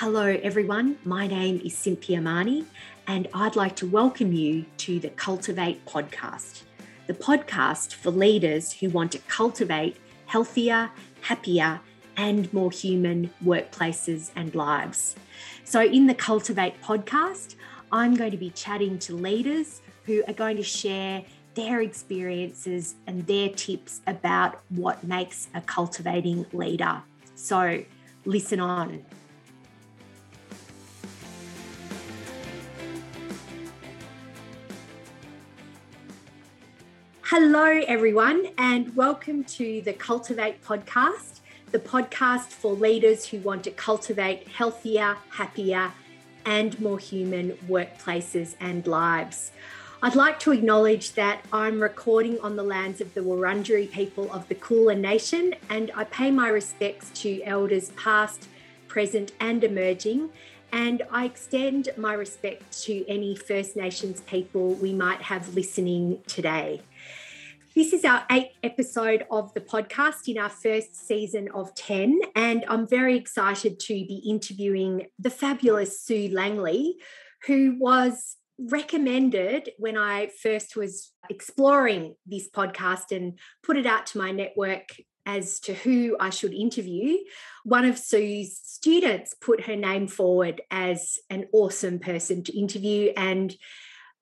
Hello, everyone. My name is Cynthia Mahoney, and I'd like to welcome you to the Cultivate podcast, the podcast for leaders who want to cultivate healthier, happier, and more human workplaces and lives. So, in the Cultivate podcast, I'm going to be chatting to leaders who are going to share their experiences and their tips about what makes a cultivating leader. So, listen on. Hello, everyone, and welcome to the Cultivate podcast, the podcast for leaders who want to cultivate healthier, happier, and more human workplaces and lives. I'd like to acknowledge that I'm recording on the lands of the Wurundjeri people of the Kulin Nation, and I pay my respects to elders past, present, and emerging. And I extend my respect to any First Nations people we might have listening today. This is our eighth episode of the podcast in our first season of 10. And I'm very excited to be interviewing the fabulous Sue Langley, who was recommended when I first was exploring this podcast and put it out to my network as to who I should interview. One of Sue's students put her name forward as an awesome person to interview. And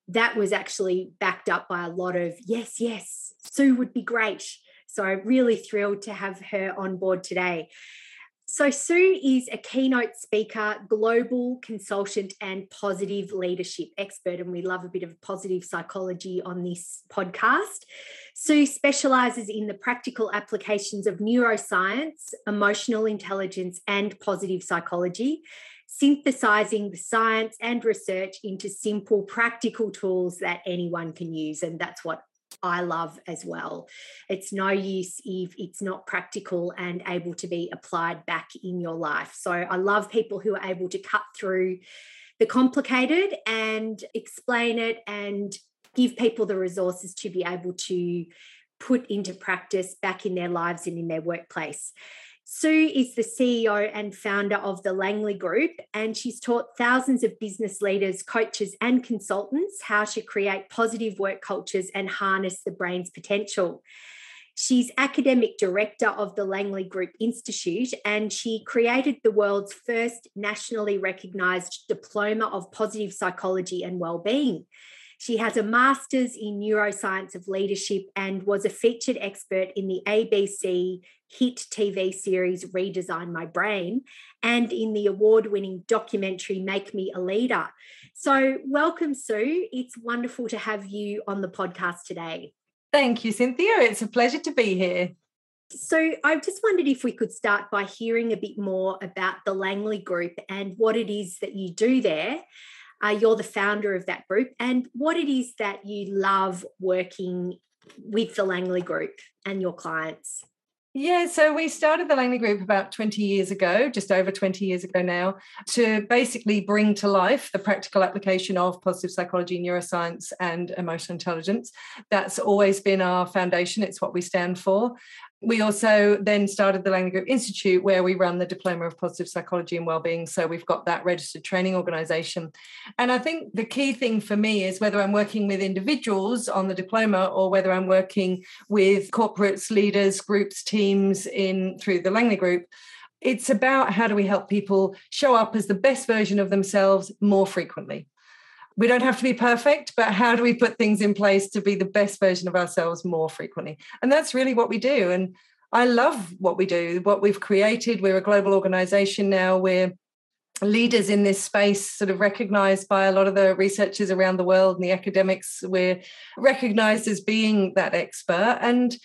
that was actually backed up by a lot of yes, yes, Sue would be great. So I'm really thrilled to have her on board today. So, Sue is a keynote speaker, global consultant, and positive leadership expert. And we love a bit of positive psychology on this podcast. Sue specializes in the practical applications of neuroscience, emotional intelligence, and positive psychology synthesizing the science and research into simple, practical tools that anyone can use. And that's what I love as well. It's no use if it's not practical and able to be applied back in your life. So I love people who are able to cut through the complicated and explain it and give people the resources to be able to put into practice back in their lives and in their workplace. Sue is the CEO and founder of the Langley Group, and she's taught thousands of business leaders, coaches, and consultants how to create positive work cultures and harness the brain's potential. She's academic director of the Langley Group Institute, and she created the world's first nationally recognized diploma of positive psychology and well-being. She has a master's in neuroscience of leadership and was a featured expert in the ABC hit TV series Redesign My Brain and in the award winning documentary Make Me a Leader. So, welcome, Sue. It's wonderful to have you on the podcast today. Thank you, Cynthia. It's a pleasure to be here. So, I just wondered if we could start by hearing a bit more about the Langley Group and what it is that you do there. Uh, you're the founder of that group, and what it is that you love working with the Langley Group and your clients. Yeah, so we started the Langley Group about 20 years ago, just over 20 years ago now, to basically bring to life the practical application of positive psychology, neuroscience, and emotional intelligence. That's always been our foundation, it's what we stand for. We also then started the Langley Group Institute, where we run the Diploma of Positive Psychology and Wellbeing. So we've got that registered training organization. And I think the key thing for me is whether I'm working with individuals on the diploma or whether I'm working with corporates, leaders, groups, teams in through the Langley Group. It's about how do we help people show up as the best version of themselves more frequently we don't have to be perfect, but how do we put things in place to be the best version of ourselves more frequently? And that's really what we do. And I love what we do, what we've created. We're a global organization now. We're leaders in this space, sort of recognized by a lot of the researchers around the world and the academics. We're recognized as being that expert. And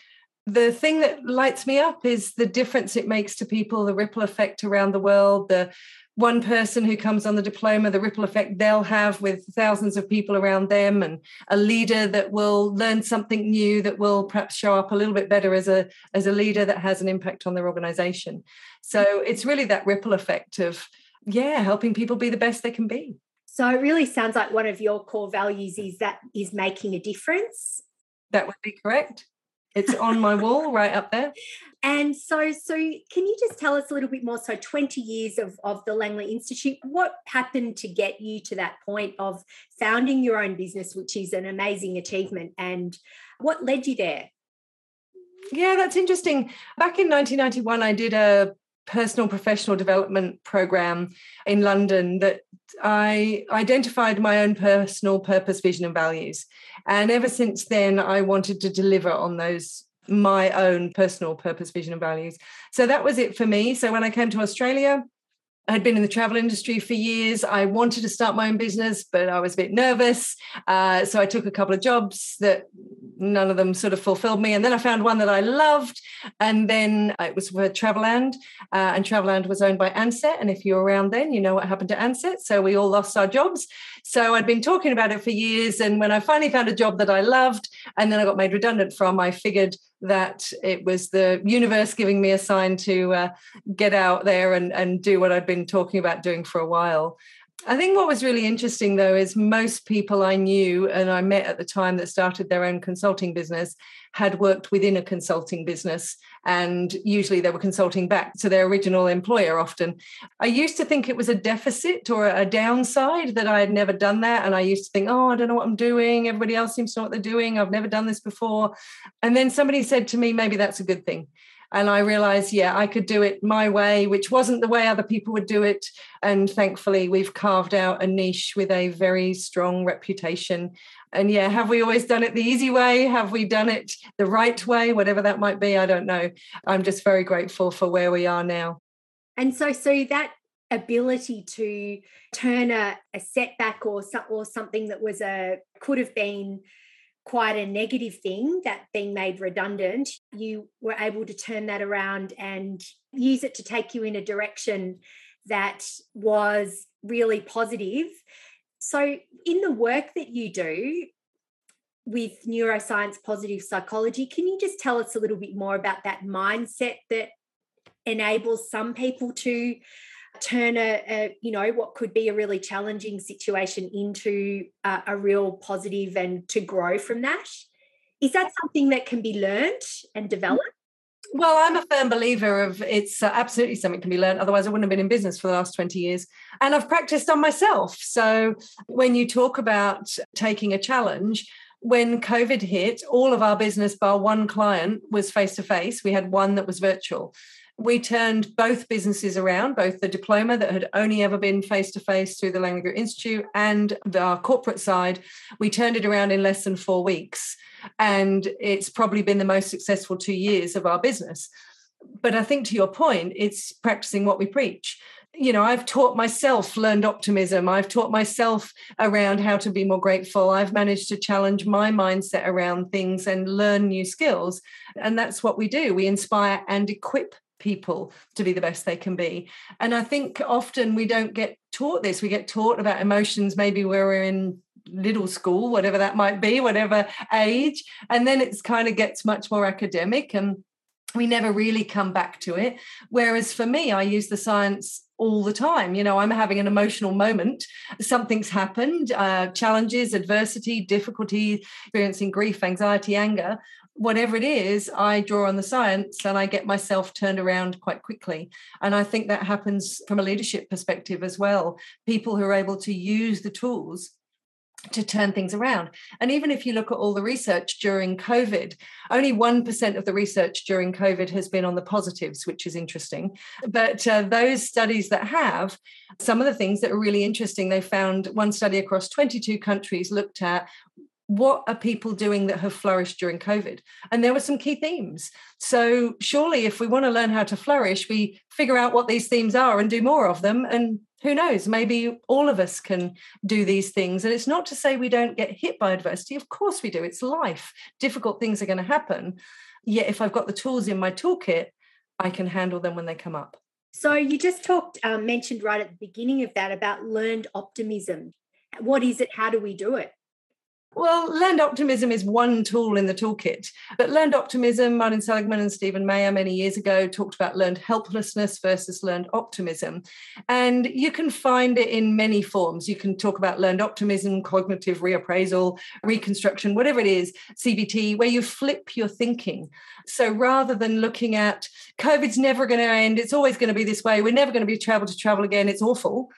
the thing that lights me up is the difference it makes to people, the ripple effect around the world, the one person who comes on the diploma, the ripple effect they'll have with thousands of people around them, and a leader that will learn something new that will perhaps show up a little bit better as a as a leader that has an impact on their organization. So it's really that ripple effect of yeah, helping people be the best they can be. So it really sounds like one of your core values is that is making a difference. That would be correct. It's on my wall right up there. And so, so can you just tell us a little bit more? So, 20 years of, of the Langley Institute, what happened to get you to that point of founding your own business, which is an amazing achievement? And what led you there? Yeah, that's interesting. Back in 1991, I did a personal professional development program in London that I identified my own personal purpose, vision, and values. And ever since then, I wanted to deliver on those my own personal purpose, vision, and values. So that was it for me. So when I came to Australia, I'd been in the travel industry for years. I wanted to start my own business, but I was a bit nervous. Uh, so I took a couple of jobs that none of them sort of fulfilled me. And then I found one that I loved. And then it was for Traveland. Uh, and Traveland was owned by Ansett. And if you're around then, you know what happened to Ansett. So we all lost our jobs. So I'd been talking about it for years. And when I finally found a job that I loved, and then I got made redundant from, I figured that it was the universe giving me a sign to uh, get out there and, and do what I'd been talking about doing for a while. I think what was really interesting though is most people I knew and I met at the time that started their own consulting business had worked within a consulting business and usually they were consulting back to their original employer often. I used to think it was a deficit or a downside that I had never done that and I used to think, "Oh, I don't know what I'm doing. Everybody else seems to know what they're doing. I've never done this before." And then somebody said to me, "Maybe that's a good thing." And I realized, yeah, I could do it my way, which wasn't the way other people would do it. And thankfully, we've carved out a niche with a very strong reputation. And yeah, have we always done it the easy way? Have we done it the right way? Whatever that might be, I don't know. I'm just very grateful for where we are now. And so, so that ability to turn a, a setback or or something that was a could have been quite a negative thing that being made redundant, you were able to turn that around and use it to take you in a direction that was really positive. So, in the work that you do with neuroscience positive psychology, can you just tell us a little bit more about that mindset that enables some people to turn a, a, you know what could be a really challenging situation into a, a, real positive and to grow from that. Is that something that can be learned and developed? Well i'm a firm believer of it's uh, absolutely something can be learned otherwise i wouldn't have been in business for the last 20 years. And i've practiced on myself. So when you talk about taking a challenge when COVID hit, all of our business, bar one client, was face to face. We had one that was virtual we turned both businesses around, both the diploma that had only ever been face to face through the Langley Group Institute and the corporate side. We turned it around in less than four weeks. And it's probably been the most successful two years of our business. But I think to your point, it's practicing what we preach. You know, I've taught myself learned optimism. I've taught myself around how to be more grateful. I've managed to challenge my mindset around things and learn new skills. And that's what we do. We inspire and equip people to be the best they can be. And I think often we don't get taught this. We get taught about emotions maybe where we're in little school, whatever that might be, whatever age. And then it's kind of gets much more academic and we never really come back to it. Whereas for me, I use the science all the time. You know, I'm having an emotional moment. Something's happened, uh, challenges, adversity, difficulty, experiencing grief, anxiety, anger whatever it is, I draw on the science and I get myself turned around quite quickly. And I think that happens from a leadership perspective as well. People who are able to use the tools to turn things around. And even if you look at all the research during COVID, only 1% of the research during COVID has been on the positives, which is interesting. But uh, those studies that have, some of the things that are really interesting, they found one study across 22 countries looked at what are people doing that have flourished during COVID? And there were some key themes. So, surely, if we want to learn how to flourish, we figure out what these themes are and do more of them. And who knows, maybe all of us can do these things. And it's not to say we don't get hit by adversity. Of course, we do. It's life. Difficult things are going to happen. Yet, if I've got the tools in my toolkit, I can handle them when they come up. So, you just talked, um, mentioned right at the beginning of that about learned optimism. What is it? How do we do it? Well, learned optimism is one tool in the toolkit. But learned optimism, Martin Seligman and Steven Maier many years ago talked about learned helplessness versus learned optimism. And you can find it in many forms. You can talk about learned optimism, cognitive reappraisal, reconstruction, whatever it is, CBT, where you flip your thinking. So rather than looking at COVID's never going to end, it's always going to be this way, we're never going to be able to travel again, it's awful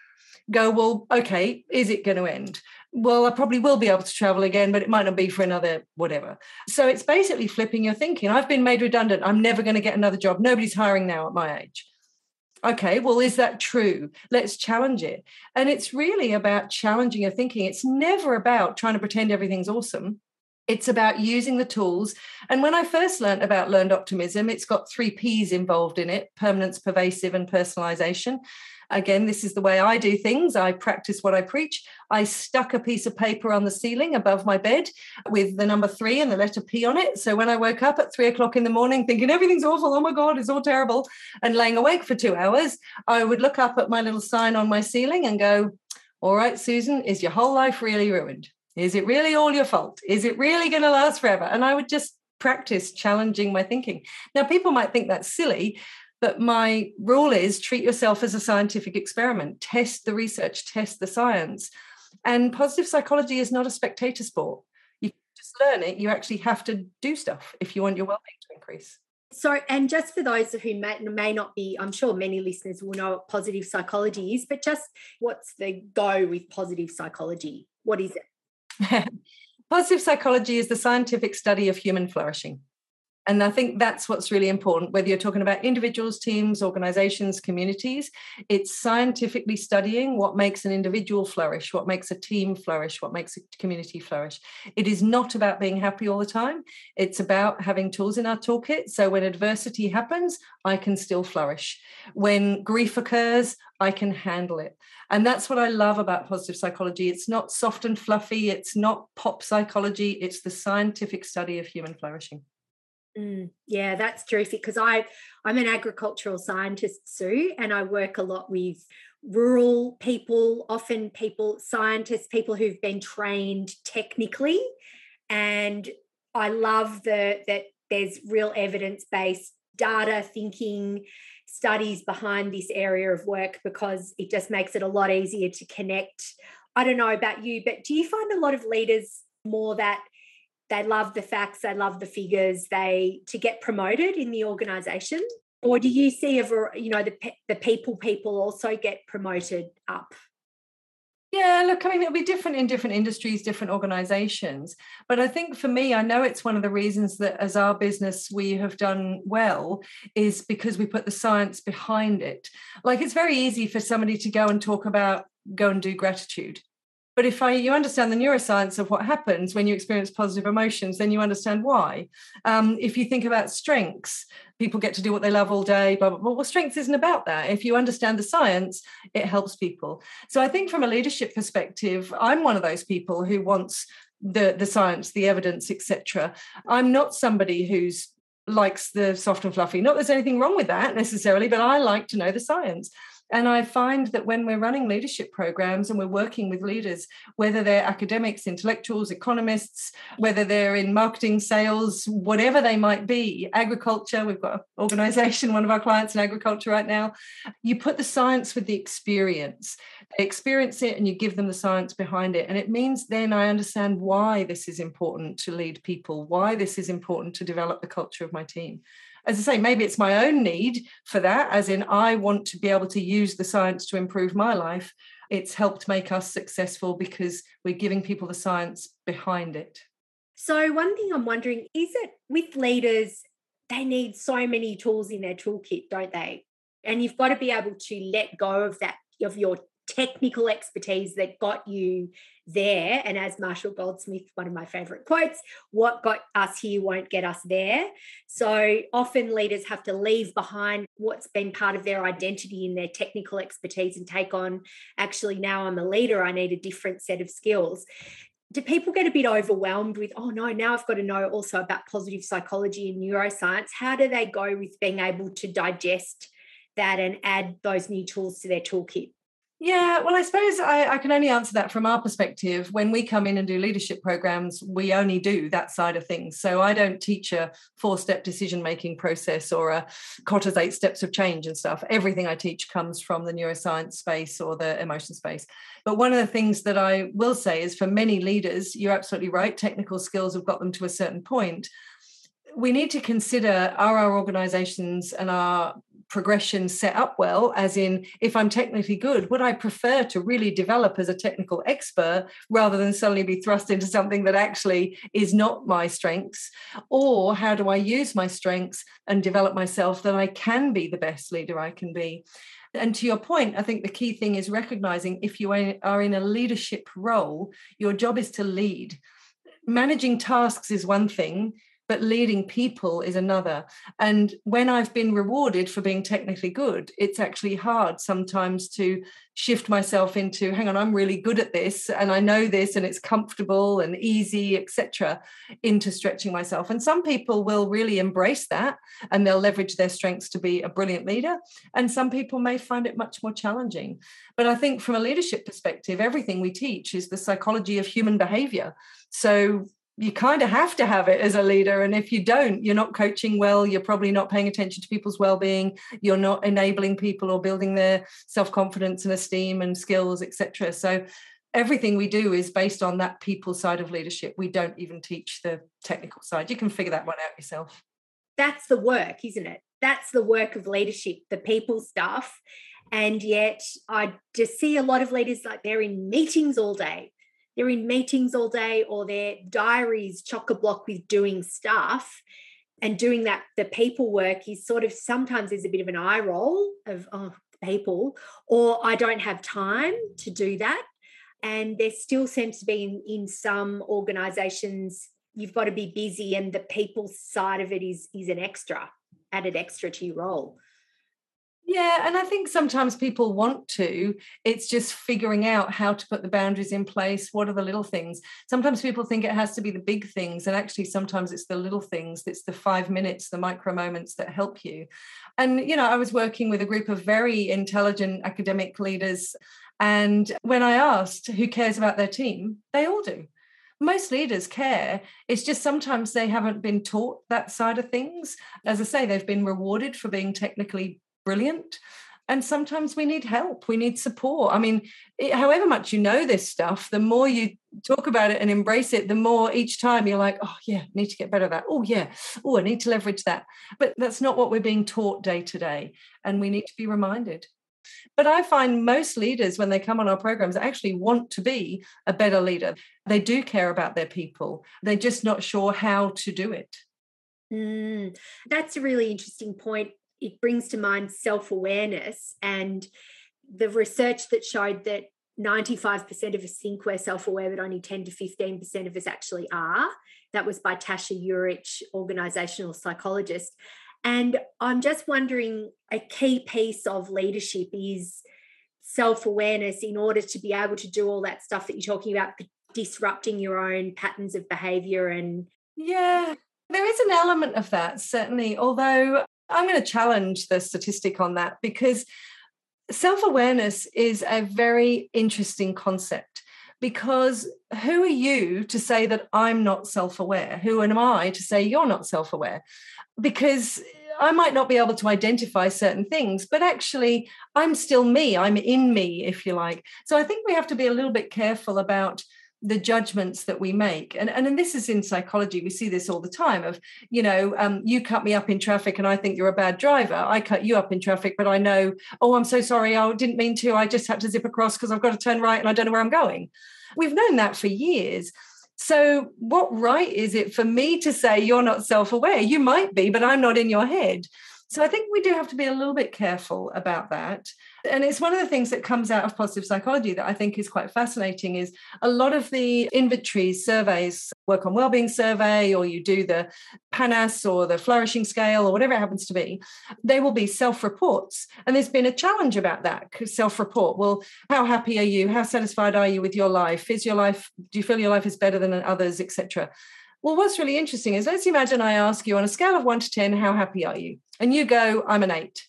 go, well, okay, is it going to end? Well, I probably will be able to travel again, but it might not be for another whatever. So it's basically flipping your thinking. I've been made redundant. I'm never going to get another job. Nobody's hiring now at my age. Okay, well, is that true? Let's challenge it. And it's really about challenging your thinking. It's never about trying to pretend everything's awesome. It's about using the tools. And when I first learned about learned optimism, it's got three P's involved in it permanence, pervasive, and personalization. Again, this is the way I do things. I practice what I preach. I stuck a piece of paper on the ceiling above my bed with the number three and the letter P on it. So when I woke up at three o'clock in the morning thinking everything's awful, oh my God, it's all terrible, and laying awake for two hours, I would look up at my little sign on my ceiling and go, All right, Susan, is your whole life really ruined? Is it really all your fault? Is it really going to last forever? And I would just practice challenging my thinking. Now, people might think that's silly, but my rule is treat yourself as a scientific experiment, test the research, test the science. And positive psychology is not a spectator sport. You just learn it. You actually have to do stuff if you want your well-being to increase. So, and just for those who may, may not be, I'm sure many listeners will know what positive psychology is, but just what's the go with positive psychology? What is it? positive psychology is the scientific study of human flourishing. And I think that's what's really important, whether you're talking about individuals, teams, organizations, communities. It's scientifically studying what makes an individual flourish, what makes a team flourish, what makes a community flourish. It is not about being happy all the time. It's about having tools in our toolkit. So when adversity happens, I can still flourish. When grief occurs, I can handle it. And that's what I love about positive psychology. It's not soft and fluffy, it's not pop psychology, it's the scientific study of human flourishing. Mm, yeah, that's terrific because I I'm an agricultural scientist, Sue, and I work a lot with rural people, often people, scientists, people who've been trained technically. And I love the that there's real evidence-based data thinking studies behind this area of work because it just makes it a lot easier to connect. I don't know about you, but do you find a lot of leaders more that they love the facts they love the figures they to get promoted in the organization or do you see a you know the the people people also get promoted up yeah, look, I mean, it'll be different in different industries, different organizations. But I think for me, I know it's one of the reasons that as our business we have done well is because we put the science behind it. Like it's very easy for somebody to go and talk about go and do gratitude. But if I, you understand the neuroscience of what happens when you experience positive emotions, then you understand why. Um, if you think about strengths, people get to do what they love all day, blah, blah, blah. Well, strength isn't about that. If you understand the science, it helps people. So I think from a leadership perspective, I'm one of those people who wants the, the science, the evidence, etc. I'm not somebody who's likes the soft and fluffy. Not there's anything wrong with that necessarily, but I like to know the science. And I find that when we're running leadership programs and we're working with leaders, whether they're academics, intellectuals, economists, whether they're in marketing, sales, whatever they might be, agriculture, we've got an organization, one of our clients in agriculture right now, you put the science with the experience. They experience it and you give them the science behind it. And it means then I understand why this is important to lead people, why this is important to develop the culture of my team as I say, maybe it's my own need for that, as in I want to be able to use the science to improve my life. It's helped make us successful because we're giving people the science behind it. So, one thing I'm wondering is it with leaders, they need so many tools in their toolkit, don't they? And you've got to be able to let go of that, of your technical expertise that got you there. And as Marshall Goldsmith, one of my favorite quotes, what got us here won't get us there. So often leaders have to leave behind what's been part of their identity and their technical expertise and take on, actually, now I'm a leader, I need a different set of skills. Do people get a bit overwhelmed with, oh no, now I've got to know also about positive psychology and neuroscience? How do they go with being able to digest that and add those new tools to their toolkit? Yeah, well, I suppose I, I, can only answer that from our perspective. When we come in and do leadership programs, we only do that side of things. So I don't teach a four step decision making process or a Kotter's eight steps of change and stuff. Everything I teach comes from the neuroscience space or the emotion space. But one of the things that I will say is for many leaders, you're absolutely right, technical skills have got them to a certain point we need to consider are our organizations and our progression set up well as in if i'm technically good would i prefer to really develop as a technical expert rather than suddenly be thrust into something that actually is not my strengths or how do i use my strengths and develop myself that i can be the best leader i can be and to your point, I think the key thing is recognizing if you are in a leadership role, your job is to lead. Managing tasks is one thing, but leading people is another. And when I've been rewarded for being technically good, it's actually hard sometimes to shift myself into, hang on, I'm really good at this and I know this and it's comfortable and easy, etc., into stretching myself. And some people will really embrace that and they'll leverage their strengths to be a brilliant leader. And some people may find it much more challenging. But I think from a leadership perspective, everything we teach is the psychology of human behavior. So you kind of have to have it as a leader and if you don't you're not coaching well you're probably not paying attention to people's well-being you're not enabling people or building their self-confidence and esteem and skills etc so everything we do is based on that people side of leadership. We don't even teach the technical side. You can figure that one out yourself. That's the work isn't it? That's the work of leadership the people stuff. And yet i just see a lot of leaders like they're in meetings all day they're in meetings all day or their diaries chock a block with doing stuff. And doing that the people work is sort of sometimes there's a bit of an eye roll of oh people or i don't have time to do that. And there still seems to be in, in some organizations you've got to be busy and the people side of it is is an extra added extra to your role yeah, and I think sometimes people want to. It's just figuring out how to put the boundaries in place. What are the little things? Sometimes people think it has to be the big things, and actually, sometimes it's the little things. It's the five minutes, the micro moments that help you. And, you know, I was working with a group of very intelligent academic leaders. And when I asked who cares about their team, they all do most leaders care. It's just sometimes they haven't been taught that side of things. As I say, they've been rewarded for being technically brilliant. And sometimes we need help we need support. I mean it, however much you know this stuff the more you talk about it and embrace it the more each time you're like oh yeah need to get better at that. Oh yeah. Oh i need to leverage that. But that's not what we're being taught day to day and we need to be reminded. But i find most leaders when they come on our programs actually want to be a better leader. They do care about their people. They're just not sure how to do it. Mm, that's a really interesting point it brings to mind self awareness and the research that showed that 95% of us think we're self aware, but only 10 to 15% of us actually are. That was by Tasha Eurich, organizational psychologist. And I'm just wondering a key piece of leadership is self awareness in order to be able to do all that stuff that you're talking about, disrupting your own patterns of behavior and. Yeah, there is an element of that, certainly. Although I'm going to challenge the statistic on that because self awareness is a very interesting concept. Because who are you to say that I'm not self aware? Who am I to say you're not self aware? Because I might not be able to identify certain things, but actually, I'm still me. I'm in me, if you like. So I think we have to be a little bit careful about the judgments that we make. And, and and this is in psychology we see this all the time of you know um, you cut me up in traffic and i think you're a bad driver. I cut you up in traffic but i know oh i'm so sorry i didn't mean to i just had to zip across because i've got to turn right and i don't know where i'm going. We've known that for years. So what right is it for me to say you're not self-aware? You might be but i'm not in your head. So I think we do have to be a little bit careful about that. And it's one of the things that comes out of positive psychology that I think is quite fascinating is a lot of the inventories, surveys, work on wellbeing survey, or you do the PANAS or the flourishing scale or whatever it happens to be, they will be self-reports. And there's been a challenge about that self-report. Well, how happy are you? How satisfied are you with your life? Is your life, do you feel your life is better than others, etc.? Well, what's really interesting is let's imagine I ask you on a scale of one to 10, how happy are you? And you go, I'm an eight.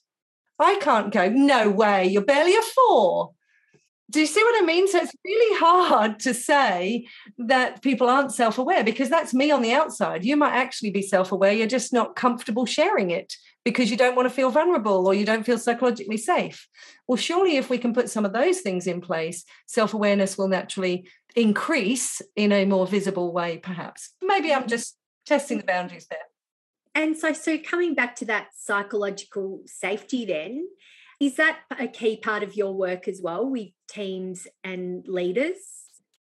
I can't go, no way, you're barely a four. do you see what I mean? So it's really hard to say that people aren't self aware because that's me on the outside. You might actually be self aware, you're just not comfortable sharing it because you don't want to feel vulnerable or you don't feel psychologically safe. Well, surely if we can put some of those things in place, self awareness will naturally increase in a more visible way, perhaps. Maybe I'm just testing the boundaries there. And so, so coming back to that psychological safety, then, is that a key part of your work as well with teams and leaders?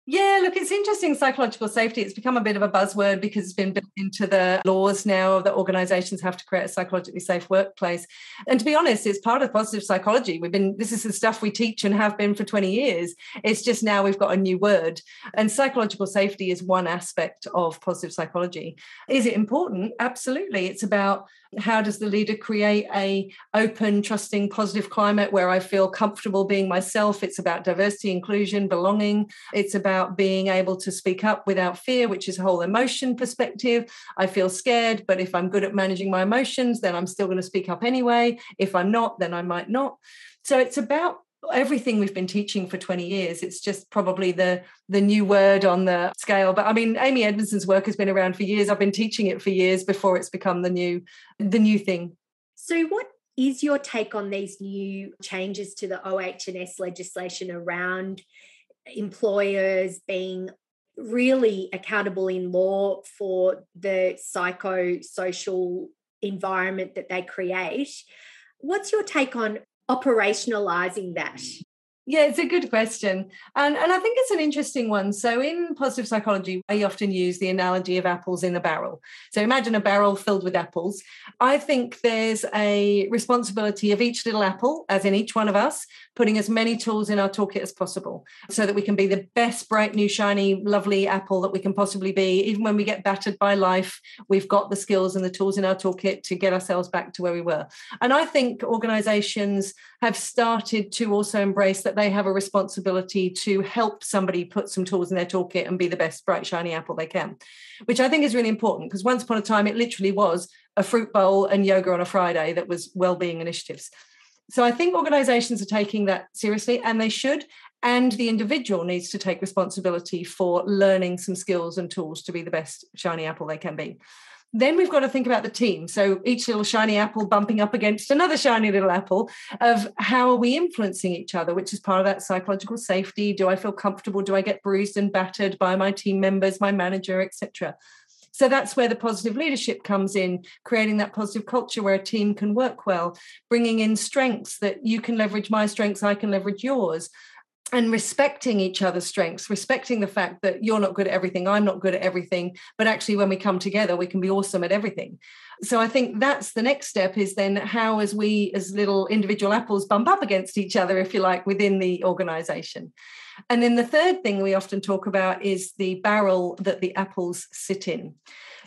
Yeah, look, it's interesting. Psychological safety, it's become a bit of a buzzword because it's been built into the laws now that organizations have to create a psychologically safe workplace. And to be honest, it's part of positive psychology. We've been, this is the stuff we teach and have been for 20 years. It's just now we've got a new word. And psychological safety is one aspect of positive psychology. Is it important? Absolutely. It's about how does the leader create a open trusting positive climate where i feel comfortable being myself? It's about diversity inclusion belonging. It's about being able to speak up without fear which is a whole emotion perspective. I feel scared but if i'm good at managing my emotions then i'm still going to speak up anyway. If i'm not then i might not. So it's about everything we've been teaching for 20 years it's just probably the the new word on the scale. But i mean amy edmondson's work has been around for years. I've been teaching it for years before it's become the new the new thing. So what is your take on these new changes to the OH&S legislation around employers being really accountable in law for the psychosocial environment that they create? What's your take on operationalizing that? Yeah, it's a good question. And, and I think it's an interesting one. So, in positive psychology, I often use the analogy of apples in a barrel. So, imagine a barrel filled with apples. I think there's a responsibility of each little apple, as in each one of us, putting as many tools in our toolkit as possible so that we can be the best, bright, new, shiny, lovely apple that we can possibly be. Even when we get battered by life, we've got the skills and the tools in our toolkit to get ourselves back to where we were. And I think organizations have started to also embrace that they have a responsibility to help somebody put some tools in their toolkit and be the best bright shiny apple they can which i think is really important because once upon a time it literally was a fruit bowl and yoga on a friday that was well-being initiatives. So i think organizations are taking that seriously and they should and the individual needs to take responsibility for learning some skills and tools to be the best shiny apple they can be then we've got to think about the team. So each little shiny apple bumping up against another shiny little apple of how are we influencing each other, which is part of that psychological safety. Do I feel comfortable? Do I get bruised and battered by my team members, my manager, etc.? So that's where the positive leadership comes in, creating that positive culture where a team can work well, bringing in strengths that you can leverage my strengths, I can leverage yours, and respecting each other's strengths, respecting the fact that you're not good at everything, I'm not good at everything, but actually when we come together, we can be awesome at everything. So I think that's the next step is then how as we as little individual apples bump up against each other, if you like, within the organization. And then the third thing we often talk about is the barrel that the apples sit in.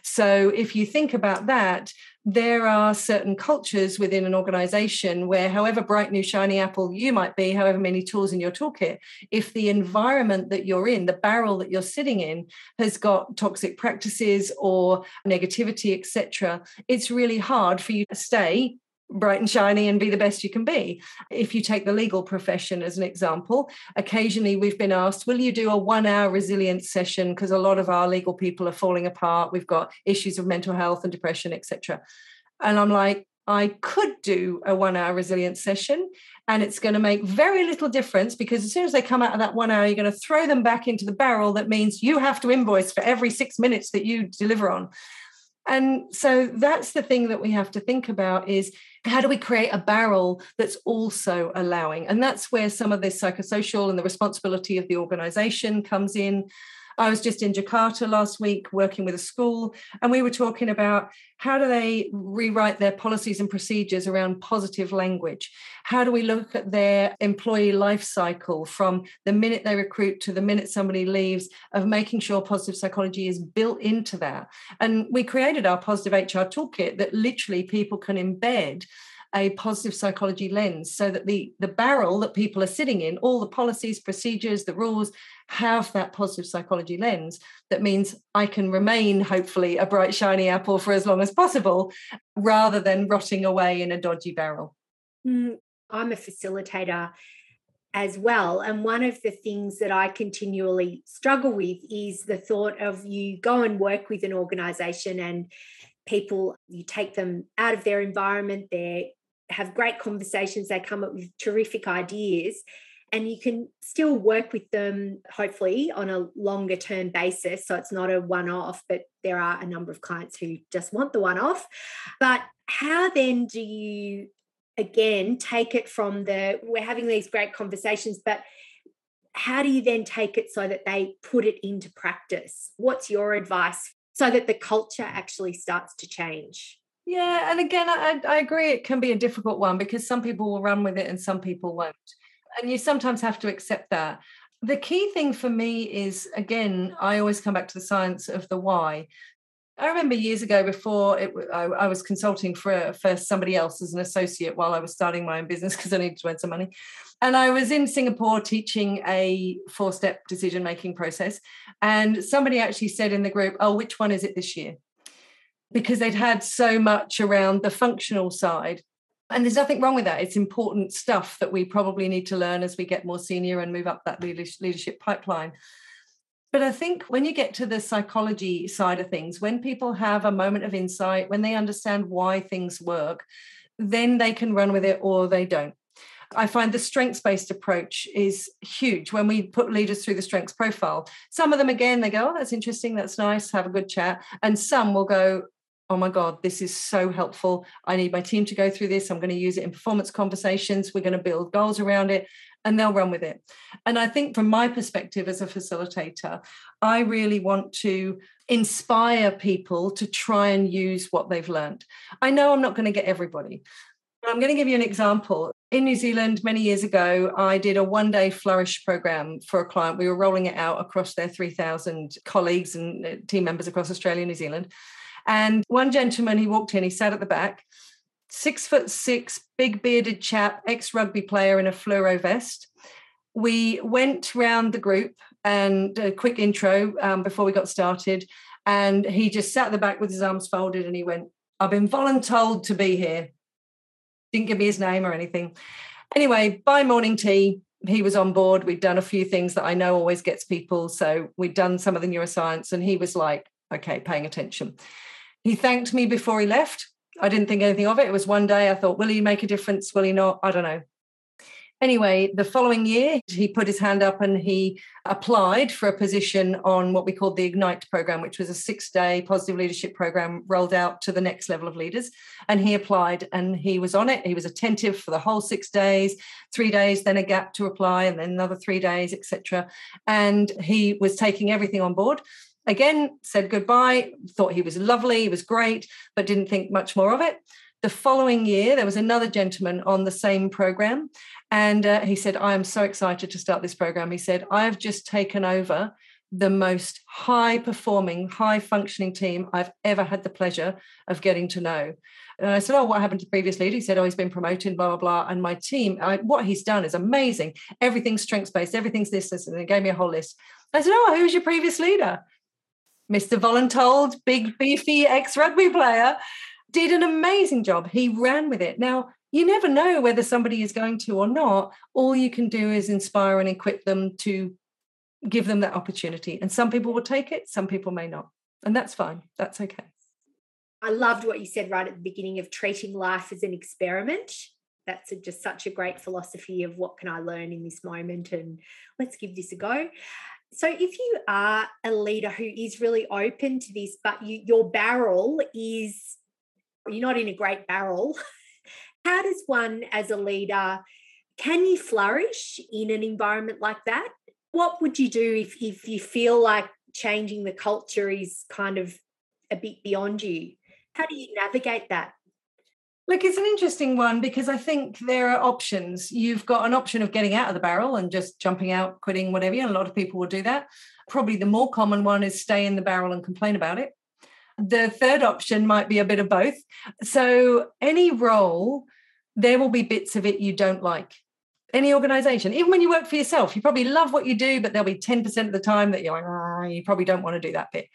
So if you think about that, there are certain cultures within an organization where, however bright, new, shiny apple you might be, however many tools in your toolkit, if the environment that you're in, the barrel that you're sitting in, has got toxic practices or negativity, etc., it's really hard for you to stay bright and shiny and be the best you can be. If you take the legal profession as an example, occasionally we've been asked, Will you do a one hour resilience session? Because a lot of our legal people are falling apart. We've got issues of mental health and depression, etc. And I'm like, I could do a one hour resilience session and it's going to make very little difference because as soon as they come out of that one hour, you're going to throw them back into the barrel. That means you have to invoice for every six minutes that you deliver on. And so that's the thing that we have to think about is how do we create a barrel that's also allowing? And that's where some of this psychosocial and the responsibility of the organization comes in. I was just in Jakarta last week working with a school, and we were talking about how do they rewrite their policies and procedures around positive language? How do we look at their employee life cycle from the minute they recruit to the minute somebody leaves, of making sure positive psychology is built into that? And we created our positive HR toolkit that literally people can embed a positive psychology lens so that the the barrel that people are sitting in all the policies procedures the rules have that positive psychology lens that means i can remain hopefully a bright shiny apple for as long as possible rather than rotting away in a dodgy barrel mm, i'm a facilitator as well. And one of the things that I continually struggle with is the thought of you go and work with an organization and people, you take them out of their environment, they have great conversations, they come up with terrific ideas. And you can still work with them, hopefully, on a longer term basis. So it's not a one off, but there are a number of clients who just want the one off. But how then do you again take it from the we're having these great conversations but how do you then take it so that they put it into practice what's your advice so that the culture actually starts to change yeah and again I, I agree it can be a difficult one because some people will run with it and some people won't and you sometimes have to accept that the key thing for me is again i always come back to the science of the why I remember years ago before it, I, I, was consulting for for somebody else as an associate while I was starting my own business because I needed to earn some money. And I was in Singapore teaching a four step decision making process. And somebody actually said in the group, Oh, which one is it this year? Because they'd had so much around the functional side. And there's nothing wrong with that. It's important stuff that we probably need to learn as we get more senior and move up that leadership pipeline. But I think when you get to the psychology side of things, when people have a moment of insight, when they understand why things work, then they can run with it or they don't. I find the strengths based approach is huge when we put leaders through the strengths profile. Some of them, again, they go, Oh, that's interesting. That's nice. Have a good chat. And some will go, Oh my God, this is so helpful. I need my team to go through this. I'm going to use it in performance conversations. We're going to build goals around it and they'll run with it. And I think, from my perspective as a facilitator, I really want to inspire people to try and use what they've learned. I know I'm not going to get everybody. But I'm going to give you an example. In New Zealand, many years ago, I did a one day flourish program for a client. We were rolling it out across their 3,000 colleagues and uh, team members across Australia and New Zealand. And one gentleman, he walked in, he sat at the back, six foot six, big bearded chap, ex rugby player in a fluoro vest. We went round the group and a quick intro um, before we got started. And he just sat at the back with his arms folded and he went, I've been voluntold to be here. Didn't give me his name or anything. Anyway, by morning tea, he was on board. We'd done a few things that I know always gets people. So we'd done some of the neuroscience, and he was like, okay, paying attention. He thanked me before he left I didn't think anything of it. It was one day I thought, will he make a difference? Will he not? I don't know. Anyway, the following year, he put his hand up and he applied for a position on what we called the Ignite program, which was a six day positive leadership program rolled out to the next level of leaders. And he applied and he was on it. He was attentive for the whole six days, three days, then a gap to apply, and then another three days, etc. And he was taking everything on board again said goodbye thought he was lovely he was great but didn't think much more of it the following year there was another gentleman on the same program and uh, he said i am so excited to start this program he said i have just taken over the most high performing high functioning team i've ever had the pleasure of getting to know and I said, Oh, what happened to the previous leader? He said, Oh, he's been promoted, blah, blah, blah. And my team, I, what he's done is amazing. Everything's strengths based, everything's this, this. And they gave me a whole list. I said, Oh, who's your previous leader? Mr. Voluntold, big beefy ex rugby player, did an amazing job. He ran with it. Now, you never know whether somebody is going to or not. All you can do is inspire and equip them to give them that opportunity. And some people will take it, some people may not. And that's fine. That's okay. I loved what you said right at the beginning of treating life as an experiment. That's a, just such a great philosophy of what can I learn in this moment and let's give this a go. So, if you are a leader who is really open to this, but you, your barrel is, you're not in a great barrel, how does one as a leader, can you flourish in an environment like that? What would you do if, if you feel like changing the culture is kind of a bit beyond you? How do you navigate that? Look, it's an interesting one because I think there are options. You've got an option of getting out of the barrel and just jumping out, quitting, whatever. And a lot of people will do that. Probably the more common one is stay in the barrel and complain about it. The third option might be a bit of both. So, any role, there will be bits of it you don't like. Any organization, even when you work for yourself, you probably love what you do, but there'll be 10% of the time that you're like, oh, you probably don't want to do that bit.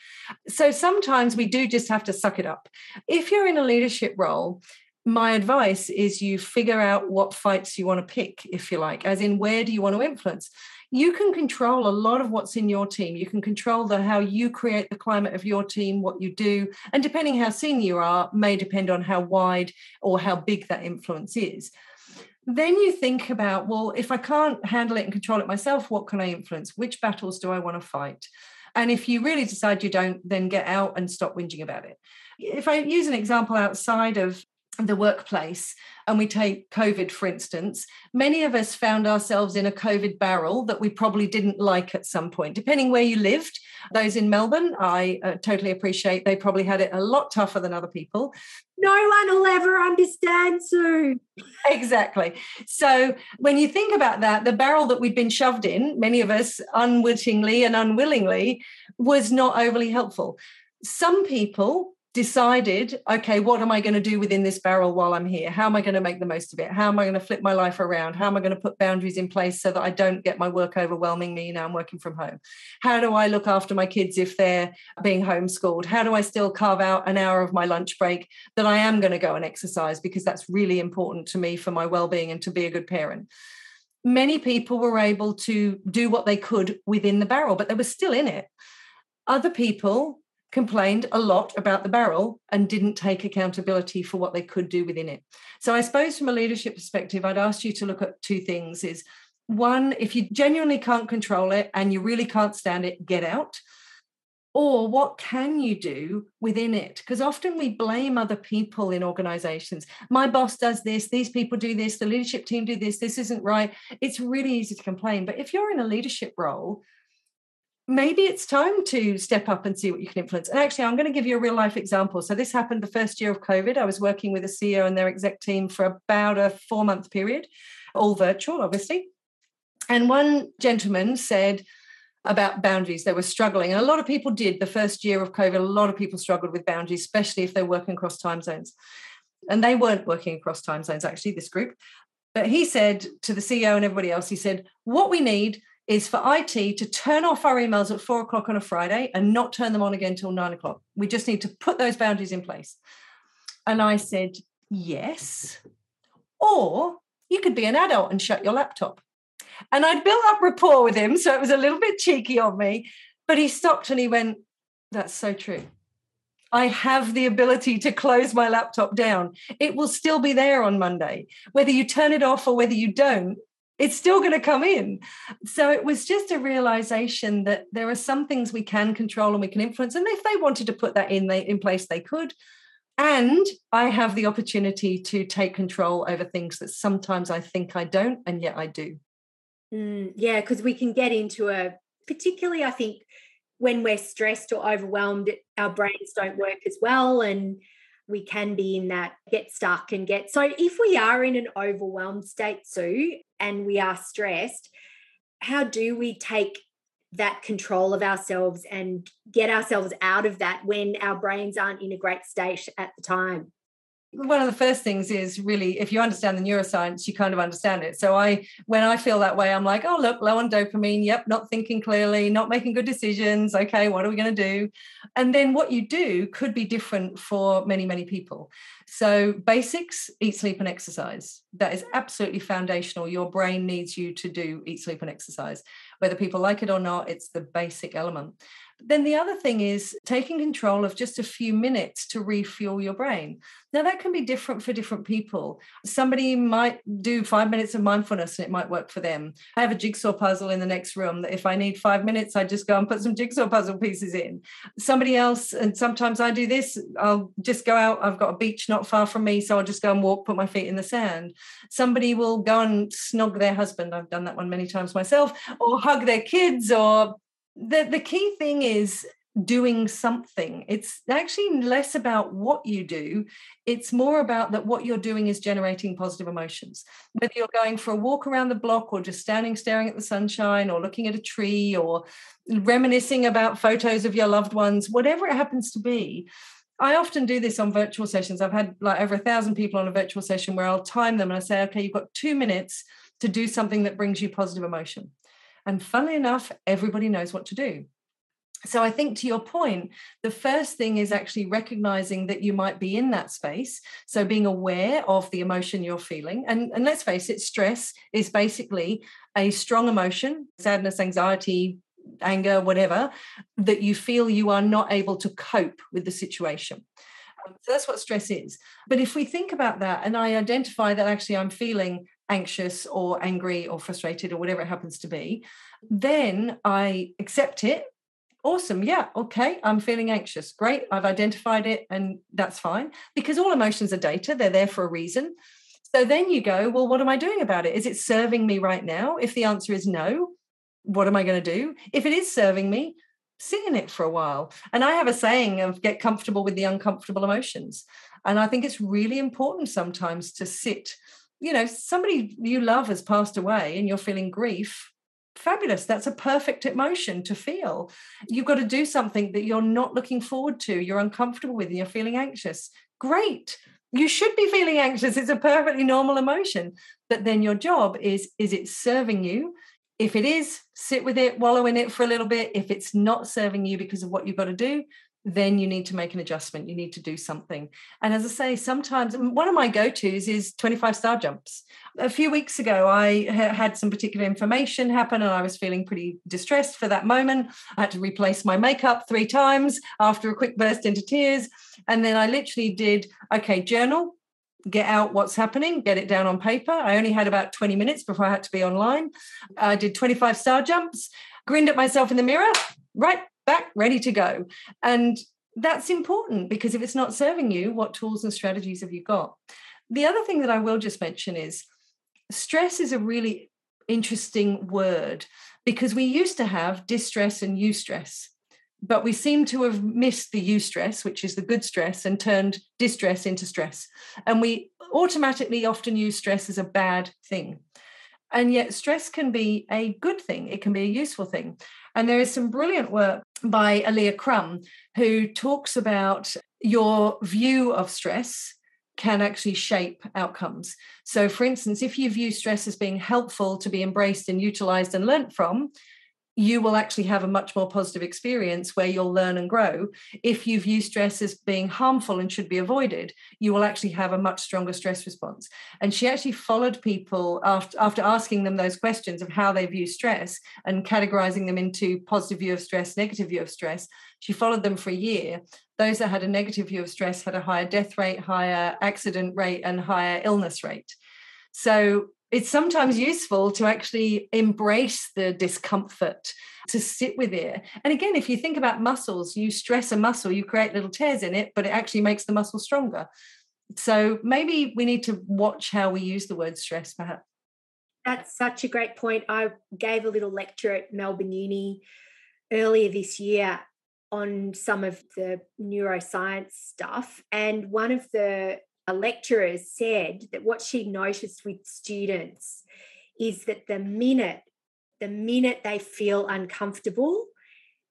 So sometimes we do just have to suck it up. If you're in a leadership role, my advice is you figure out what fights you want to pick, if you like, as in where do you want to influence. You can control a lot of what's in your team. You can control the how you create the climate of your team, what you do, and depending how senior you are, may depend on how wide or how big that influence is. Then you think about, well, if I can't handle it and control it myself, what can I influence? Which battles do I want to fight? And if you really decide you don't, then get out and stop whinging about it. If I use an example outside of the workplace and we take covid for instance many of us found ourselves in a covid barrel that we probably didn't like at some point. Depending where you lived those in melbourne i uh, totally appreciate they probably had it a lot tougher than other people. No one will ever understand sue. Exactly. So when you think about that the barrel that we'd been shoved in many of us unwittingly and unwillingly was not overly helpful. Some people decided, okay, what am I going to do within this barrel while I'm here? How am I going to make the most of it? How am I going to flip my life around? How am I going to put boundaries in place so that I don't get my work overwhelming me now I'm working from home? How do I look after my kids if they're being homeschooled? How do I still carve out an hour of my lunch break that I am going to go and exercise because that's really important to me for my well-being and to be a good parent? Many people were able to do what they could within the barrel, but they were still in it. Other people complained a lot about the barrel and didn't take accountability for what they could do within it. So I suppose from a leadership perspective, I'd ask you to look at two things is one, if you genuinely can't control it and you really can't stand it, get out. Or what can you do within it? Because often we blame other people in organizations. My boss does this, these people do this, the leadership team do this, this isn't right. It's really easy to complain. But if you're in a leadership role, maybe it's time to step up and see what you can influence. And actually, I'm going to give you a real life example. So, this happened the first year of COVID. I was working with a CEO and their exec team for about a four month period, all virtual, obviously. And one gentleman said, about boundaries. They were struggling. And a lot of people did the first year of COVID. A lot of people struggled with boundaries, especially if they're working across time zones. And they weren't working across time zones, actually, this group. But he said to the CEO and everybody else, he said, What we need is for IT to turn off our emails at four o'clock on a Friday and not turn them on again until nine o'clock. We just need to put those boundaries in place. And I said, yes. Or you could be an adult and shut your laptop. And I'd built up rapport with him, so it was a little bit cheeky of me. But he stopped and he went, That's so true. I have the ability to close my laptop down. It will still be there on Monday. Whether you turn it off or whether you don't, it's still going to come in. So it was just a realization that there are some things we can control and we can influence. And if they wanted to put that in, they, in place, they could. And I have the opportunity to take control over things that sometimes I think I don't, and yet I do. Mm, yeah, because we can get into a, particularly, I think, when we're stressed or overwhelmed, our brains don't work as well. And we can be in that get stuck and get so if we are in an overwhelmed state sue and we are stressed how do we take that control of ourselves and get ourselves out of that when our brains aren't in a great state at the time one of the first things is really if you understand the neuroscience you kind of understand it. So i when i feel that way i'm like oh look low on dopamine. Yep not thinking clearly not making good decisions. Okay what are we going to do? And then what you do could be different for many many people. So basics eat sleep and exercise. That is absolutely foundational. Your brain needs you to do eat sleep and exercise. Whether people like it or not it's the basic element then the other thing is taking control of just a few minutes to refuel your brain. Now, that can be different for different people. Somebody might do five minutes of mindfulness and it might work for them. I have a jigsaw puzzle in the next room that if I need five minutes, I just go and put some jigsaw puzzle pieces in. Somebody else, and sometimes I do this, I'll just go out. I've got a beach not far from me, so I'll just go and walk, put my feet in the sand. Somebody will go and snog their husband. I've done that one many times myself, or hug their kids, or the the key thing is doing something it's actually less about what you do it's more about that what you're doing is generating positive emotions whether you're going for a walk around the block or just standing staring at the sunshine or looking at a tree or reminiscing about photos of your loved ones whatever it happens to be I often do this on virtual sessions. I've had like over a thousand people on a virtual session where I'll time them and I say, okay, you've got two minutes to do something that brings you positive emotion. And funnily enough, everybody knows what to do. so I think to your point, the first thing is actually recognizing that you might be in that space. So being aware of the emotion you're feeling. And, and let's face it, stress is basically a strong emotion, sadness, anxiety, anger, whatever, that you feel you are not able to cope with the situation. So that's what stress is. But if we think about that and I identify that actually I'm feeling anxious or angry or frustrated or whatever it happens to be, then I accept it. Awesome. Yeah okay i'm feeling anxious. Great i've identified it and that's fine. Because all emotions are data they're there for a reason. So then you go well what am i doing about it? Is it serving me right now? If the answer is no what am i going to do? If it is serving me sit in it for a while. And i have a saying of get comfortable with the uncomfortable emotions. And i think it's really important sometimes to sit you know somebody you love has passed away and you're feeling grief fabulous. That's a perfect emotion to feel. You've got to do something that you're not looking forward to, you're uncomfortable with, and you're feeling anxious. Great. You should be feeling anxious. It's a perfectly normal emotion. But then your job is is it serving you? If it is, sit with it, wallow in it for a little bit. If it's not serving you because of what you've got to do, then you need to make an adjustment. You need to do something. And as I say, sometimes one of my go tos is 25 star jumps. A few weeks ago, I had some particular information happen and I was feeling pretty distressed for that moment. I had to replace my makeup three times after a quick burst into tears. And then I literally did, okay, journal, get out what's happening, get it down on paper. I only had about 20 minutes before I had to be online. I did 25 star jumps, grinned at myself in the mirror, right, back, ready to go. And that's important because if it's not serving you, what tools and strategies have you got? The other thing that I will just mention is stress is a really interesting word because we used to have distress and eustress, but we seem to have missed the eustress, which is the good stress, and turned distress into stress. And we automatically often use stress as a bad thing. And yet, stress can be a good thing, it can be a useful thing. And there is some brilliant work by Alia Crum, who talks about your view of stress can actually shape outcomes. So, for instance, if you view stress as being helpful to be embraced and utilized and learnt from, you will actually have a much more positive experience where you'll learn and grow. If you view stress as being harmful and should be avoided, you will actually have a much stronger stress response. And she actually followed people after, after asking them those questions of how they view stress and categorizing them into positive view of stress, negative view of stress. She followed them for a year. Those that had a negative view of stress had a higher death rate, higher accident rate, and higher illness rate. So it's sometimes useful to actually embrace the discomfort, to sit with it. And again, if you think about muscles, you stress a muscle, you create little tears in it, but it actually makes the muscle stronger. So maybe we need to watch how we use the word stress, perhaps. That's such a great point. I gave a little lecture at Melbourne Uni earlier this year on some of the neuroscience stuff. And one of the lecturers said that what she noticed with students is that the minute the minute they feel uncomfortable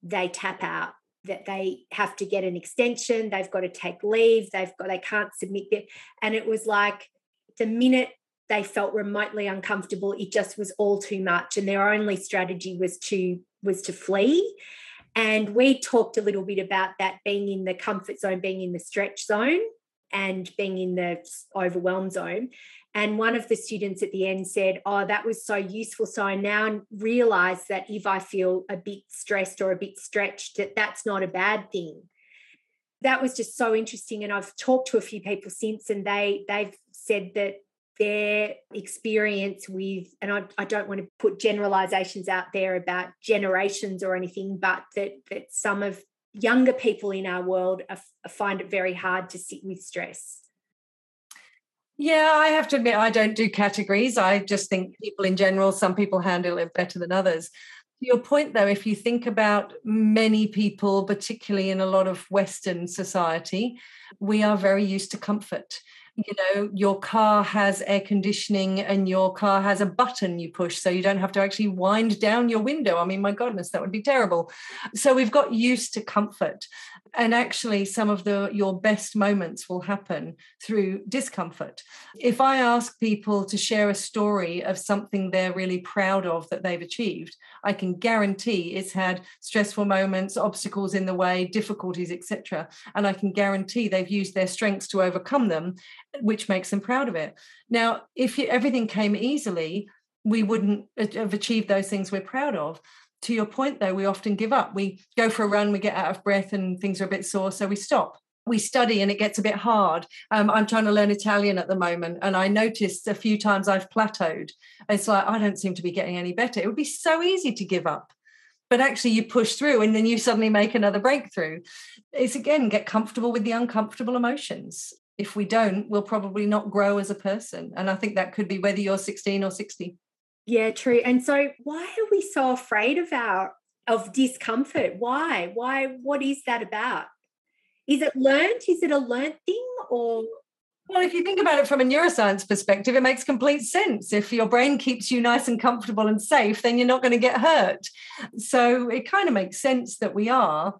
they tap out that they have to get an extension they've got to take leave they've got they can't submit it and it was like the minute they felt remotely uncomfortable it just was all too much and their only strategy was to was to flee. And we talked a little bit about that being in the comfort zone being in the stretch zone and being in the overwhelmed zone. And one of the students at the end said, Oh, that was so useful. So I now realize that if I feel a bit stressed or a bit stretched, that that's not a bad thing. That was just so interesting. And I've talked to a few people since, and they they've said that their experience with, and I, I don't want to put generalizations out there about generations or anything, but that that some of younger people in our world are, find it very hard to sit with stress. Yeah, I have to admit, I don't do categories. I just think people in general, some people handle it better than others. Your point, though, if you think about many people, particularly in a lot of Western society, we are very used to comfort you know your car has air conditioning and your car has a button you push so you don't have to actually wind down your window. I mean my goodness that would be terrible. So we've got used to comfort and actually some of the your best moments will happen through discomfort. If i ask people to share a story of something they're really proud of that they've achieved i can guarantee it's had stressful moments obstacles in the way difficulties etc and i can guarantee they've used their strengths to overcome them which makes them proud of it. Now if everything came easily we wouldn't have achieved those things we're proud of. To your point though we often give up. We go for a run we get out of breath and things are a bit sore so we stop we study and it gets a bit hard um, i'm trying to learn italian at the moment and i noticed a few times i've plateaued it's like i don't seem to be getting any better it would be so easy to give up but actually you push through and then you suddenly make another breakthrough it's again get comfortable with the uncomfortable emotions if we don't we'll probably not grow as a person and i think that could be whether you're 16 or 60 yeah, true. And so why are we so afraid of our of discomfort? Why? Why what is that about? Is it learned? Is it a learned thing or well, if you think about it from a neuroscience perspective, it makes complete sense. If your brain keeps you nice and comfortable and safe, then you're not going to get hurt. So it kind of makes sense that we are.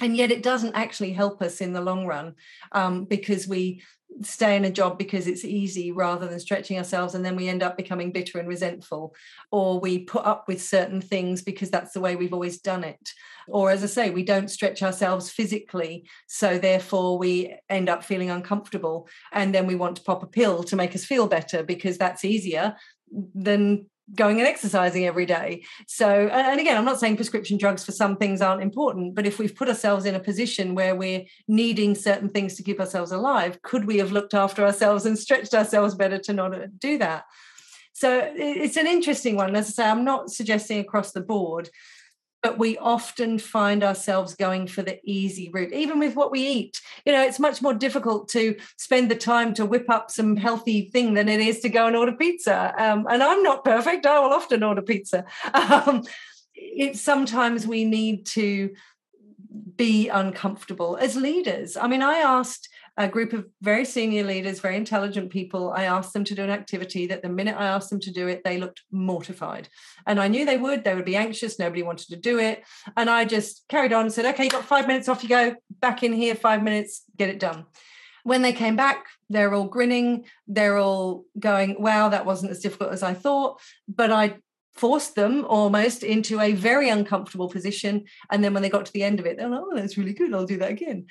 And yet it doesn't actually help us in the long run um, because we stay in a job because it's easy rather than stretching ourselves and then we end up becoming bitter and resentful. Or we put up with certain things because that's the way we've always done it. Or as i say we don't stretch ourselves physically so therefore we end up feeling uncomfortable. And then we want to pop a pill to make us feel better because that's easier than going and exercising every day. So, and again, I'm not saying prescription drugs for some things aren't important, but if we've put ourselves in a position where we're needing certain things to keep ourselves alive, could we have looked after ourselves and stretched ourselves better to not uh, do that? So, it's an interesting one. As I say, I'm not suggesting across the board, but we often find ourselves going for the easy route even with what we eat. You know it's much more difficult to spend the time to whip up some healthy thing than it is to go and order pizza. Um, and i'm not perfect. I will often order pizza. Um, it's sometimes we need to be uncomfortable as leaders. I mean i asked a group of very senior leaders, very intelligent people. I asked them to do an activity that the minute I asked them to do it, they looked mortified. And I knew they would, they would be anxious, nobody wanted to do it. And I just carried on and said, okay, you got five minutes, off you go, back in here, five minutes, get it done. When they came back, they're all grinning, they're all going, wow, that wasn't as difficult as I thought. But I forced them almost into a very uncomfortable position. And then when they got to the end of it, they're like, oh, that's really good. I'll do that again.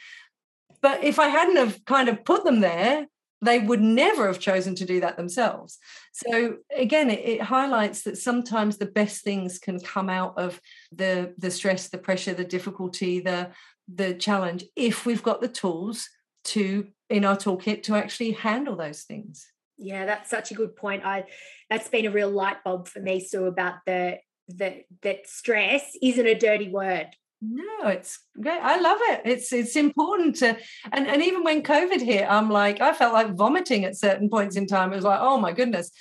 But if I hadn't have kind of put them there, they would never have chosen to do that themselves. So again, it, it, highlights that sometimes the best things can come out of the the stress, the pressure, the difficulty, the the challenge if we've got the tools to in our toolkit to actually handle those things. Yeah, that's such a good point. I that's been a real light bulb for me, Sue, about the that that stress isn't a dirty word no, it's great. I love it. It's it's important to and, and even when COVID hit, I'm like, I felt like vomiting at certain points in time. It was like, oh my goodness.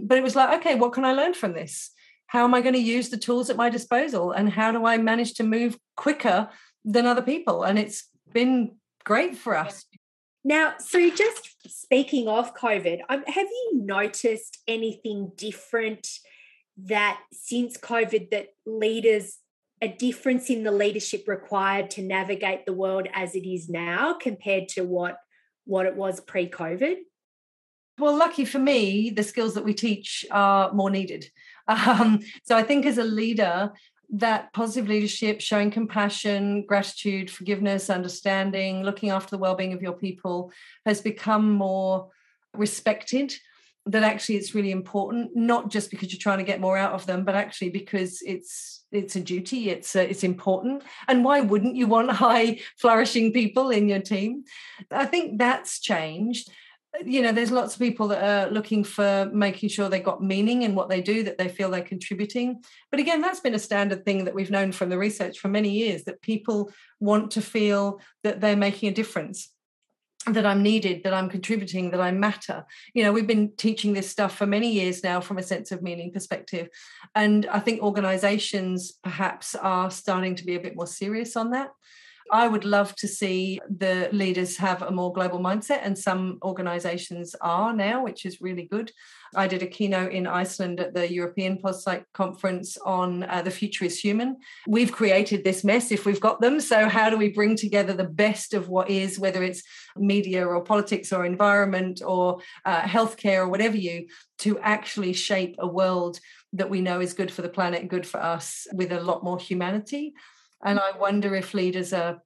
But it was like, okay, what can I learn from this? How am I going to use the tools at my disposal? And how do I manage to move quicker than other people? And it's been great for us. Now, so just speaking of COVID, um, have you noticed anything different that since COVID that leaders a difference in the leadership required to navigate the world as it is now compared to what what it was pre-covid? Well lucky for me the skills that we teach are more needed. Um, so i think as a leader that positive leadership showing compassion gratitude forgiveness understanding looking after the well-being of your people has become more respected that actually it's really important not just because you're trying to get more out of them but actually because it's it's a duty it's uh, it's important. And why wouldn't you want high flourishing people in your team? I think that's changed. You know there's lots of people that are looking for making sure they got meaning in what they do that they feel they're contributing. But again that's been a standard thing that we've known from the research for many years that people want to feel that they're making a difference that I'm needed, that I'm contributing, that I matter. You know, we've been teaching this stuff for many years now from a sense of meaning perspective. And I think organizations perhaps are starting to be a bit more serious on that. I would love to see the leaders have a more global mindset, and some organizations are now, which is really good. I did a keynote in Iceland at the European PosPsych conference on uh, the future is human. We've created this mess if we've got them. So, how do we bring together the best of what is, whether it's media or politics or environment or uh, healthcare or whatever you, to actually shape a world that we know is good for the planet, good for us, with a lot more humanity? And I wonder if leaders are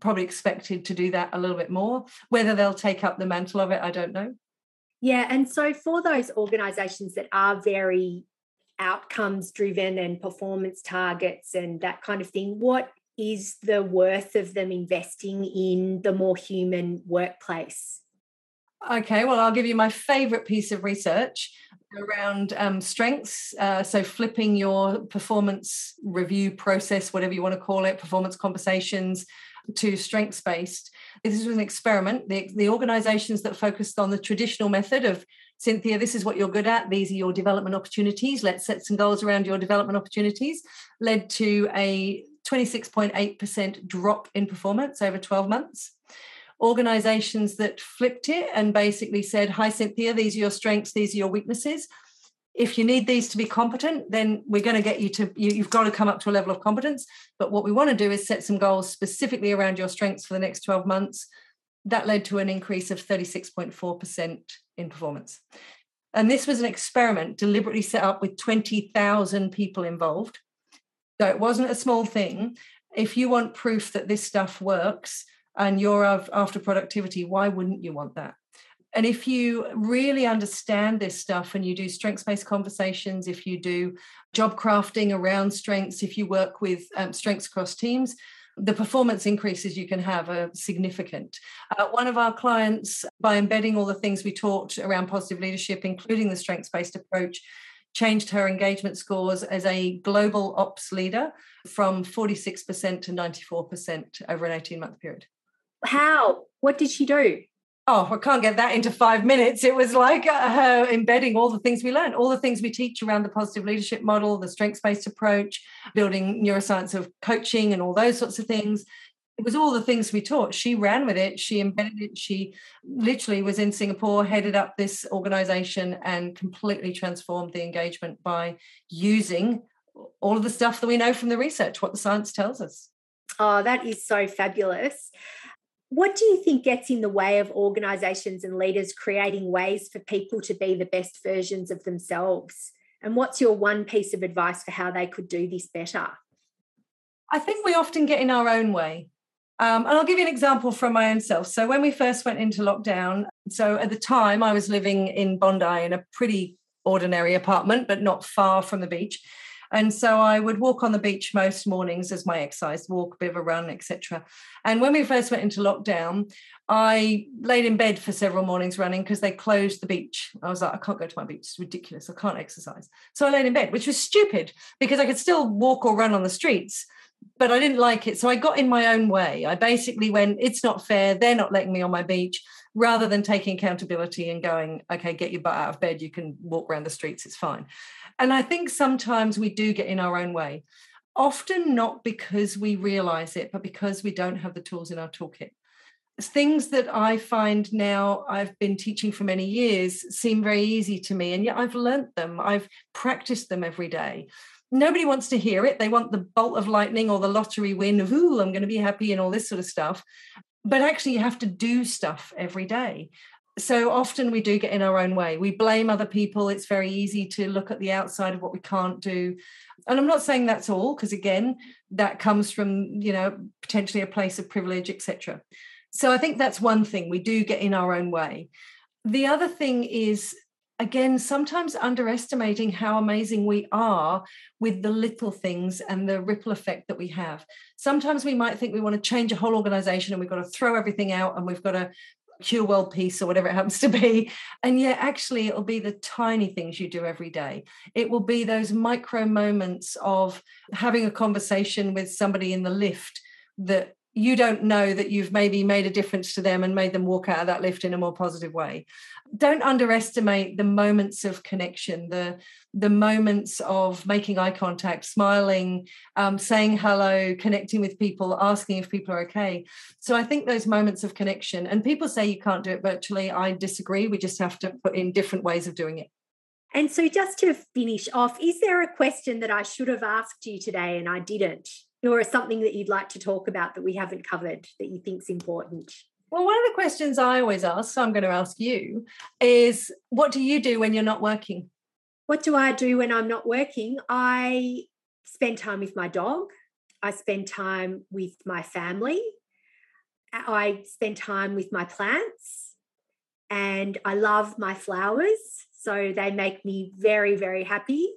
probably expected to do that a little bit more. Whether they'll take up the mantle of it, I don't know. Yeah. And so for those organizations that are very outcomes driven and performance targets and that kind of thing, what is the worth of them investing in the more human workplace? Okay, well, I'll give you my favorite piece of research around um, strengths. Uh, so, flipping your performance review process, whatever you want to call it, performance conversations to strengths based. This was an experiment. The, the organizations that focused on the traditional method of Cynthia, this is what you're good at. These are your development opportunities. Let's set some goals around your development opportunities, led to a 26.8% drop in performance over 12 months organizations that flipped it and basically said, Hi, Cynthia, these are your strengths, these are your weaknesses. If you need these to be competent, then we're going to get you to, you, have got to come up to a level of competence. But what we want to do is set some goals specifically around your strengths for the next 12 months. That led to an increase of 36.4% in performance. And this was an experiment deliberately set up with 20,000 people involved. So it wasn't a small thing. If you want proof that this stuff works, and you're after productivity, why wouldn't you want that? And if you really understand this stuff and you do strengths based conversations, if you do job crafting around strengths, if you work with um, strengths across teams, the performance increases you can have are significant. Uh, one of our clients, by embedding all the things we taught around positive leadership, including the strengths based approach, changed her engagement scores as a global ops leader from 46% to 94% over an 18 month period. How? What did she do? Oh, I can't get that into five minutes. It was like uh, her embedding all the things we learned, all the things we teach around the positive leadership model, the strengths based approach, building neuroscience of coaching, and all those sorts of things. It was all the things we taught. She ran with it. She embedded it. She literally was in Singapore, headed up this organization, and completely transformed the engagement by using all of the stuff that we know from the research, what the science tells us. Oh, that is so fabulous. What do you think gets in the way of organizations and leaders creating ways for people to be the best versions of themselves? And what's your one piece of advice for how they could do this better? I think we often get in our own way. Um, and I'll give you an example from my own self. So, when we first went into lockdown, so at the time I was living in Bondi in a pretty ordinary apartment, but not far from the beach. And so I would walk on the beach most mornings as my exercise, walk, a bit of a run, etc. And when we first went into lockdown, I laid in bed for several mornings running because they closed the beach. I was like, I can't go to my beach. It's ridiculous. I can't exercise. So I laid in bed, which was stupid because I could still walk or run on the streets but I didn't like it. So I got in my own way. I basically went, it's not fair. They're not letting me on my beach, rather than taking accountability and going, okay, get your butt out of bed. You can walk around the streets. It's fine. And I think sometimes we do get in our own way, often not because we realize it, but because we don't have the tools in our toolkit. Things that I find now I've been teaching for many years seem very easy to me, and yet I've learnt them. I've practiced them every day. Nobody wants to hear it. They want the bolt of lightning or the lottery win of, ooh, I'm going to be happy and all this sort of stuff. But actually, you have to do stuff every day so often we do get in our own way. We blame other people. It's very easy to look at the outside of what we can't do. And I'm not saying that's all, because again, that comes from, you know, potentially a place of privilege, etc. So I think that's one thing. We do get in our own way. The other thing is again sometimes underestimating how amazing we are with the little things and the ripple effect that we have sometimes we might think we want to change a whole organization and we've got to throw everything out and we've got to cure world peace or whatever it happens to be. And yet, actually, it'll be the tiny things you do every day. It will be those micro moments of having a conversation with somebody in the lift that you don't know that you've maybe made a difference to them and made them walk out of that lift in a more positive way. Don't underestimate the moments of connection the the moments of making eye contact smiling um, saying hello connecting with people asking if people are okay. So i think those moments of connection and people say you can't do it virtually. I disagree. We just have to put in different ways of doing it. And so just to finish off is there a question that i should have asked you today and i didn't or something that you'd like to talk about that we haven't covered that you think's important well, one of the questions I always ask, so I'm going to ask you, is what do you do when you're not working? What do I do when I'm not working? I spend time with my dog. I spend time with my family. I spend time with my plants. And I love my flowers. So they make me very, very happy.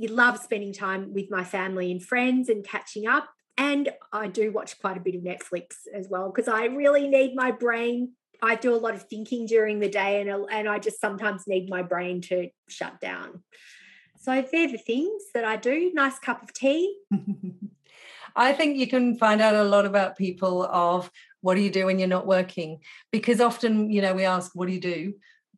You love spending time with my family and friends and catching up. And I do watch quite a bit of Netflix as well because I really need my brain. I do a lot of thinking during the day and, and I just sometimes need my brain to shut down. So they're the things that I do. Nice cup of tea. I think you can find out a lot about people of what do you do when you're not working? Because often, you know, we ask, what do you do?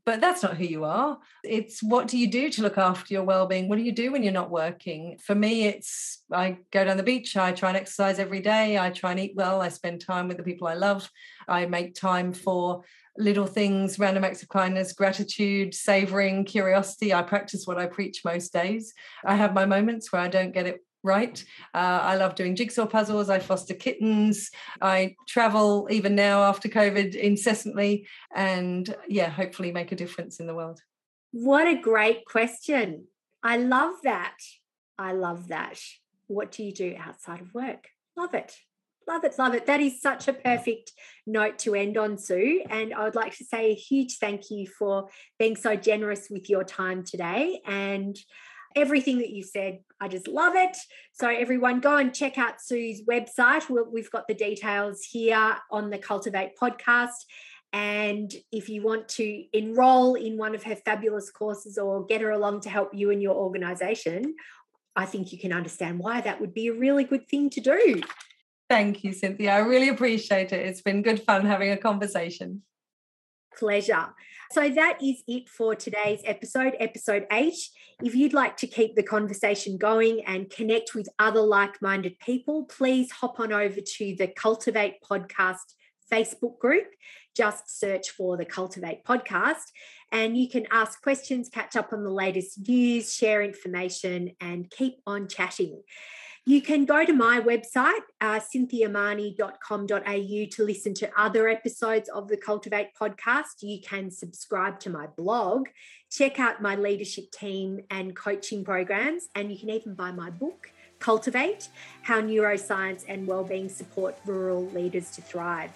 But that's not who you are. It's what do you do to look after your well-being? What do you do when you're not working? For me, it's I go down the beach, I try and exercise every day, I try and eat well, I spend time with the people I love, I make time for little things, random acts of kindness, gratitude, savoring, curiosity. I practice what I preach most days. I have my moments where I don't get it right. Uh, I love doing jigsaw puzzles. I foster kittens. I travel even now after COVID incessantly. And yeah, hopefully make a difference in the world. What a great question. I love that. I love that. What do you do outside of work? Love it. Love it, love it. That is such a perfect note to end on, Sue. And I would like to say a huge thank you for being so generous with your time today. And everything that you said. I just love it. So, everyone, go and check out Sue's website. We've got the details here on the Cultivate podcast. And if you want to enroll in one of her fabulous courses or get her along to help you and your organization, I think you can understand why that would be a really good thing to do. Thank you, Cynthia. I really appreciate it. It's been good fun having a conversation. Pleasure. So that is it for today's episode, episode eight. If you'd like to keep the conversation going and connect with other like minded people, please hop on over to the Cultivate Podcast Facebook group. Just search for the Cultivate Podcast and you can ask questions, catch up on the latest news, share information, and keep on chatting. You can go to my website, uh, cynthiamahoney.com.au, to listen to other episodes of the Cultivate podcast. You can subscribe to my blog, check out my leadership team and coaching programs, and you can even buy my book. Cultivate How Neuroscience and Wellbeing Support Rural Leaders to Thrive.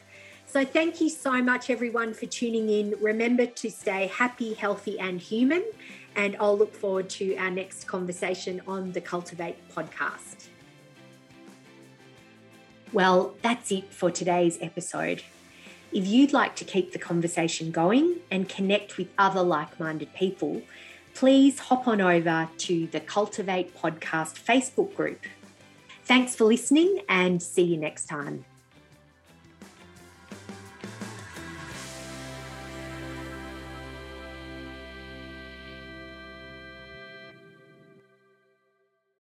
So, thank you so much, everyone, for tuning in. Remember to stay happy, healthy, and human. And I'll look forward to our next conversation on the Cultivate podcast. Well, that's it for today's episode. If you'd like to keep the conversation going and connect with other like minded people, please hop on over to the Cultivate Podcast Facebook group. Thanks for listening and see you next time.